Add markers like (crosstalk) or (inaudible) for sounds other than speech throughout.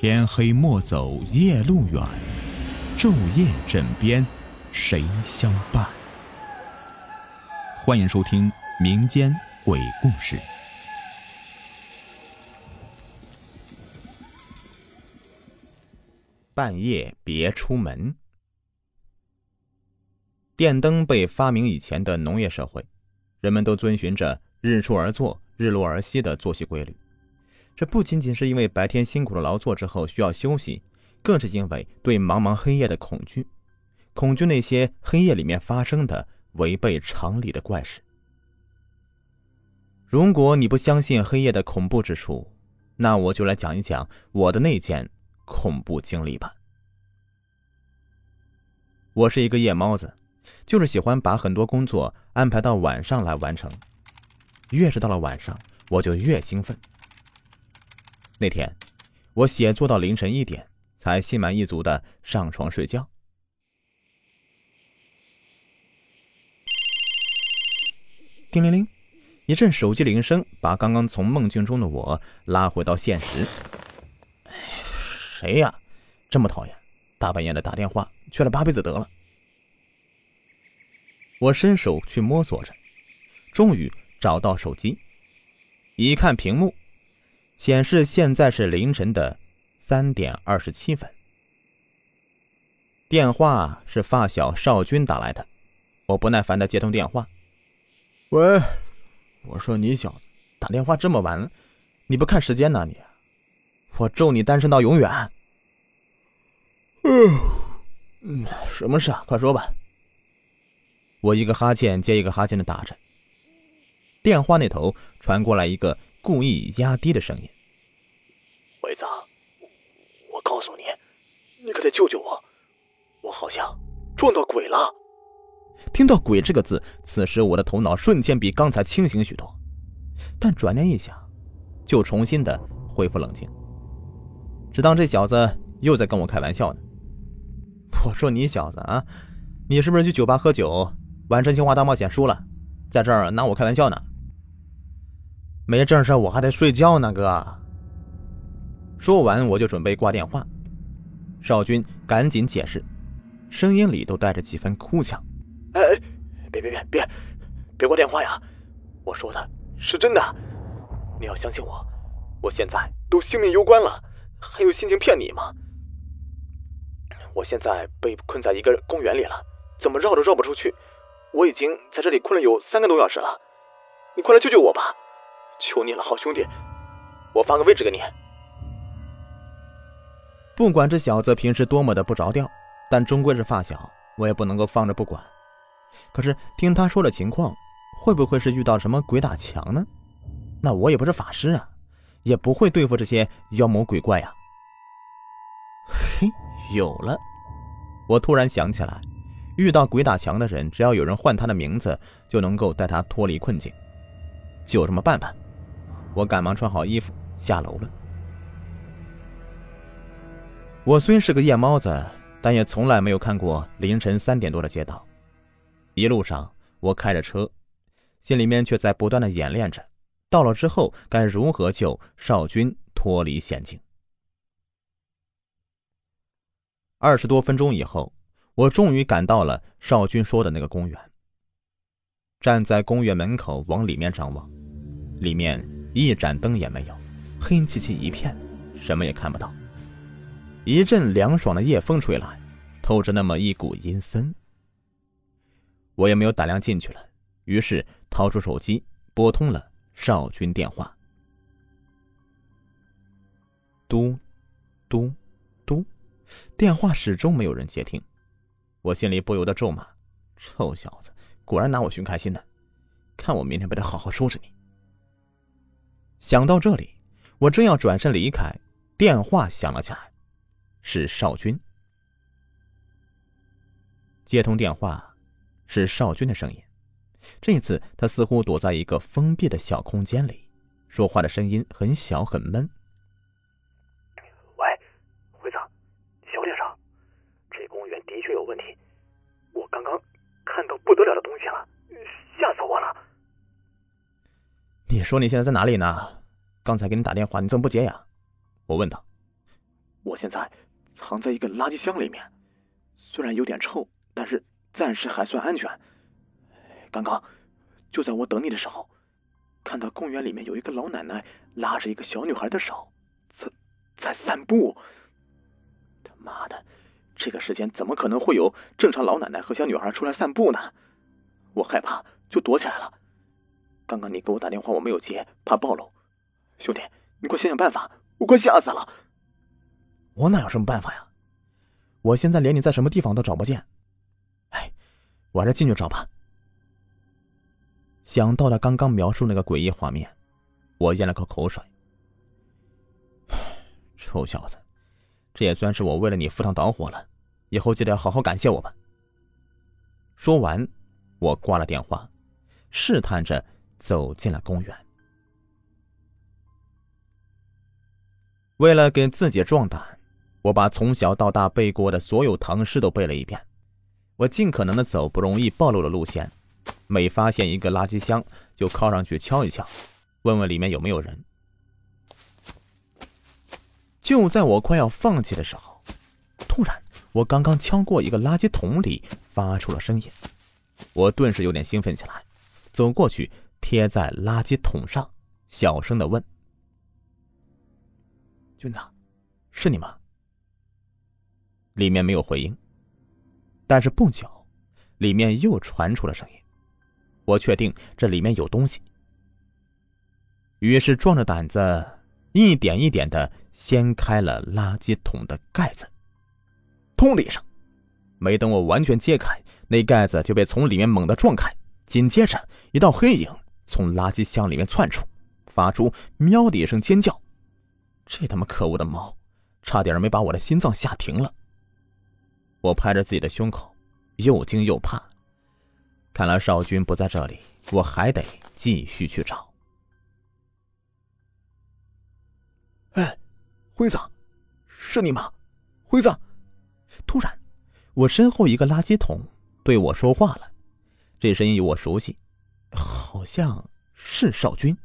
天黑莫走夜路远，昼夜枕边谁相伴？欢迎收听民间鬼故事。半夜别出门。电灯被发明以前的农业社会，人们都遵循着日出而作、日落而息的作息规律。这不仅仅是因为白天辛苦的劳作之后需要休息，更是因为对茫茫黑夜的恐惧，恐惧那些黑夜里面发生的违背常理的怪事。如果你不相信黑夜的恐怖之处，那我就来讲一讲我的那件恐怖经历吧。我是一个夜猫子，就是喜欢把很多工作安排到晚上来完成，越是到了晚上，我就越兴奋。那天，我写作到凌晨一点，才心满意足的上床睡觉。叮铃铃，一阵手机铃声把刚刚从梦境中的我拉回到现实。谁呀？这么讨厌！大半夜的打电话，缺了八辈子得了。我伸手去摸索着，终于找到手机，一看屏幕。显示现在是凌晨的三点二十七分。电话是发小少军打来的，我不耐烦的接通电话。喂，我说你小子打电话这么晚，你不看时间呢？你，我咒你单身到永远。嗯，什么事啊？快说吧。我一个哈欠接一个哈欠的打着，电话那头传过来一个。故意压低的声音：“伟子，我告诉你，你可得救救我，我好像撞到鬼了。”听到“鬼”这个字，此时我的头脑瞬间比刚才清醒许多，但转念一想，就重新的恢复冷静，只当这小子又在跟我开玩笑呢。我说：“你小子啊，你是不是去酒吧喝酒，玩真心话大冒险输了，在这儿拿我开玩笑呢？”没正事，我还得睡觉呢，哥。说完，我就准备挂电话。少军赶紧解释，声音里都带着几分哭腔：“哎，别别别别，别挂电话呀！我说的是真的，你要相信我。我现在都性命攸关了，还有心情骗你吗？我现在被困在一个公园里了，怎么绕都绕不出去。我已经在这里困了有三个多小时了，你快来救救我吧！”求你了，好兄弟，我发个位置给你。不管这小子平时多么的不着调，但终归是发小，我也不能够放着不管。可是听他说的情况，会不会是遇到什么鬼打墙呢？那我也不是法师啊，也不会对付这些妖魔鬼怪呀。嘿，有了！我突然想起来，遇到鬼打墙的人，只要有人唤他的名字，就能够带他脱离困境。就这么办吧。我赶忙穿好衣服下楼了。我虽是个夜猫子，但也从来没有看过凌晨三点多的街道。一路上我开着车，心里面却在不断的演练着，到了之后该如何救少军脱离险境。二十多分钟以后，我终于赶到了少军说的那个公园。站在公园门口往里面张望，里面。一盏灯也没有，黑漆漆一片，什么也看不到。一阵凉爽的夜风吹来，透着那么一股阴森。我也没有胆量进去了，于是掏出手机拨通了少军电话。嘟，嘟，嘟，电话始终没有人接听，我心里不由得咒骂：“臭小子，果然拿我寻开心呢！看我明天不得好好收拾你！”想到这里，我正要转身离开，电话响了起来，是少军。接通电话，是少军的声音。这一次他似乎躲在一个封闭的小空间里，说话的声音很小很闷。喂，辉子，小点声，这公园的确有问题。我刚刚看到不得了的东西了，吓死我了。你说你现在在哪里呢？刚才给你打电话，你怎么不接呀？我问道。我现在藏在一个垃圾箱里面，虽然有点臭，但是暂时还算安全。刚刚就在我等你的时候，看到公园里面有一个老奶奶拉着一个小女孩的手，在在散步。他妈的，这个时间怎么可能会有正常老奶奶和小女孩出来散步呢？我害怕，就躲起来了。刚刚你给我打电话，我没有接，怕暴露。兄弟，你快想想办法，我快吓死了。我哪有什么办法呀？我现在连你在什么地方都找不见。哎，我还是进去找吧。想到了刚刚描述那个诡异画面，我咽了口口水。臭小子，这也算是我为了你赴汤蹈火了，以后记得要好好感谢我吧。说完，我挂了电话，试探着走进了公园。为了给自己壮胆。我把从小到大背过的所有唐诗都背了一遍，我尽可能的走不容易暴露的路线，每发现一个垃圾箱就靠上去敲一敲，问问里面有没有人。就在我快要放弃的时候，突然我刚刚敲过一个垃圾桶里发出了声音，我顿时有点兴奋起来，走过去贴在垃圾桶上，小声的问：“君子，是你吗？”里面没有回应，但是不久，里面又传出了声音。我确定这里面有东西，于是壮着胆子，一点一点的掀开了垃圾桶的盖子。砰的一声，没等我完全揭开，那盖子就被从里面猛地撞开。紧接着，一道黑影从垃圾箱里面窜出，发出“喵”的一声尖叫。这他妈可恶的猫，差点没把我的心脏吓停了。我拍着自己的胸口，又惊又怕。看来少军不在这里，我还得继续去找。哎，辉子，是你吗？辉子！突然，我身后一个垃圾桶对我说话了，这声音我熟悉，好像是少军。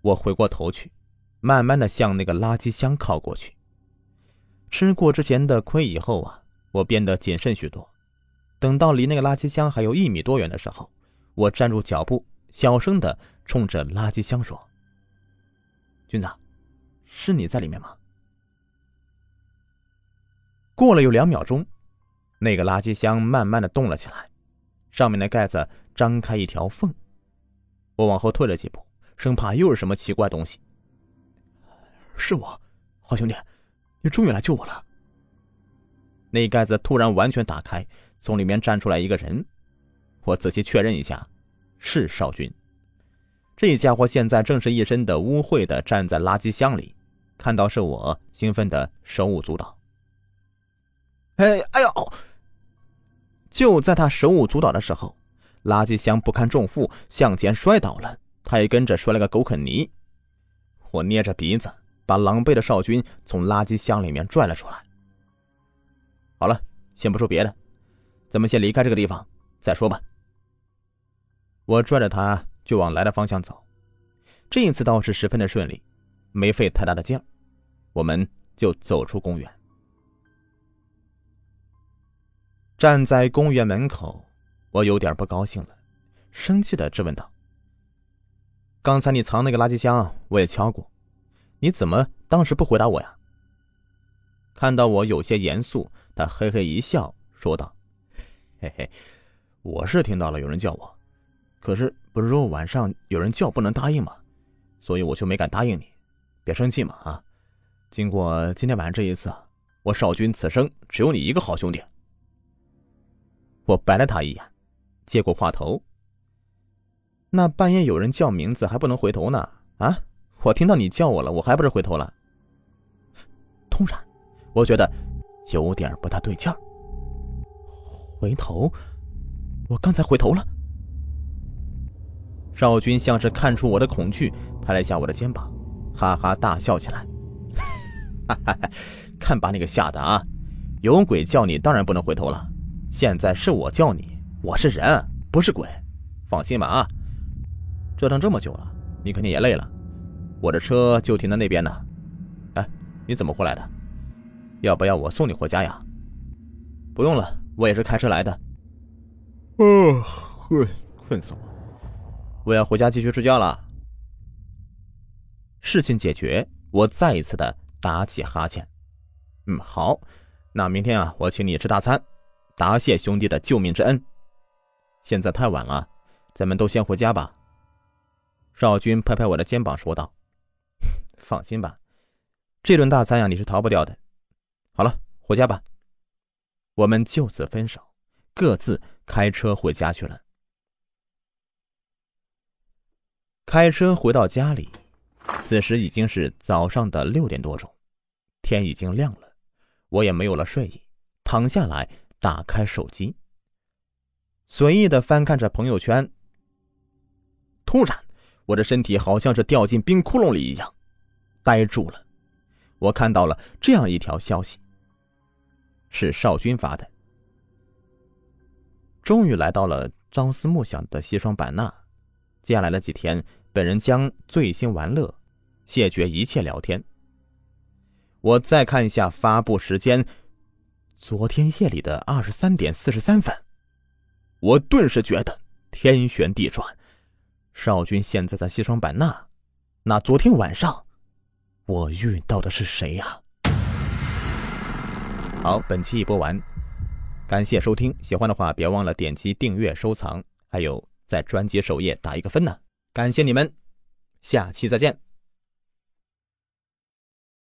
我回过头去，慢慢的向那个垃圾箱靠过去。吃过之前的亏以后啊，我变得谨慎许多。等到离那个垃圾箱还有一米多远的时候，我站住脚步，小声的冲着垃圾箱说：“君子，是你在里面吗？”过了有两秒钟，那个垃圾箱慢慢的动了起来，上面的盖子张开一条缝。我往后退了几步，生怕又是什么奇怪东西。是我，好兄弟。你终于来救我了！那盖子突然完全打开，从里面站出来一个人。我仔细确认一下，是少军。这家伙现在正是一身的污秽的站在垃圾箱里，看到是我，兴奋的手舞足蹈。哎，哎呦！就在他手舞足蹈的时候，垃圾箱不堪重负向前摔倒了，他也跟着摔了个狗啃泥。我捏着鼻子。把狼狈的少军从垃圾箱里面拽了出来。好了，先不说别的，咱们先离开这个地方再说吧。我拽着他就往来的方向走，这一次倒是十分的顺利，没费太大的劲儿，我们就走出公园。站在公园门口，我有点不高兴了，生气的质问道：“刚才你藏那个垃圾箱，我也敲过。”你怎么当时不回答我呀？看到我有些严肃，他嘿嘿一笑，说道：“嘿嘿，我是听到了有人叫我，可是不是说晚上有人叫不能答应吗？所以我就没敢答应你。别生气嘛啊！经过今天晚上这一次，我少君此生只有你一个好兄弟。”我白了他一眼，接过话头：“那半夜有人叫名字还不能回头呢？啊？”我听到你叫我了，我还不是回头了。突然，我觉得有点不大对劲儿。回头，我刚才回头了。少军像是看出我的恐惧，拍了一下我的肩膀，哈哈大笑起来。(laughs) 哈哈，看把你给吓的啊！有鬼叫你，当然不能回头了。现在是我叫你，我是人，不是鬼。放心吧啊！折腾这么久了，你肯定也累了。我的车就停在那边呢，哎，你怎么过来的？要不要我送你回家呀？不用了，我也是开车来的。啊，困困死我！我要回家继续睡觉了。事情解决，我再一次的打起哈欠。嗯，好，那明天啊，我请你吃大餐，答谢兄弟的救命之恩。现在太晚了，咱们都先回家吧。少军拍拍我的肩膀说道：“ (laughs) 放心吧，这顿大餐呀，你是逃不掉的。好了，回家吧。”我们就此分手，各自开车回家去了。开车回到家里，此时已经是早上的六点多钟，天已经亮了，我也没有了睡意，躺下来打开手机，随意的翻看着朋友圈。突然。我的身体好像是掉进冰窟窿里一样，呆住了。我看到了这样一条消息，是少军发的。终于来到了朝思暮想的西双版纳，接下来的几天，本人将醉心玩乐，谢绝一切聊天。我再看一下发布时间，昨天夜里的二十三点四十三分，我顿时觉得天旋地转。少军现在在西双版纳，那昨天晚上我遇到的是谁呀？好，本期已播完，感谢收听，喜欢的话别忘了点击订阅、收藏，还有在专辑首页打一个分呢，感谢你们，下期再见。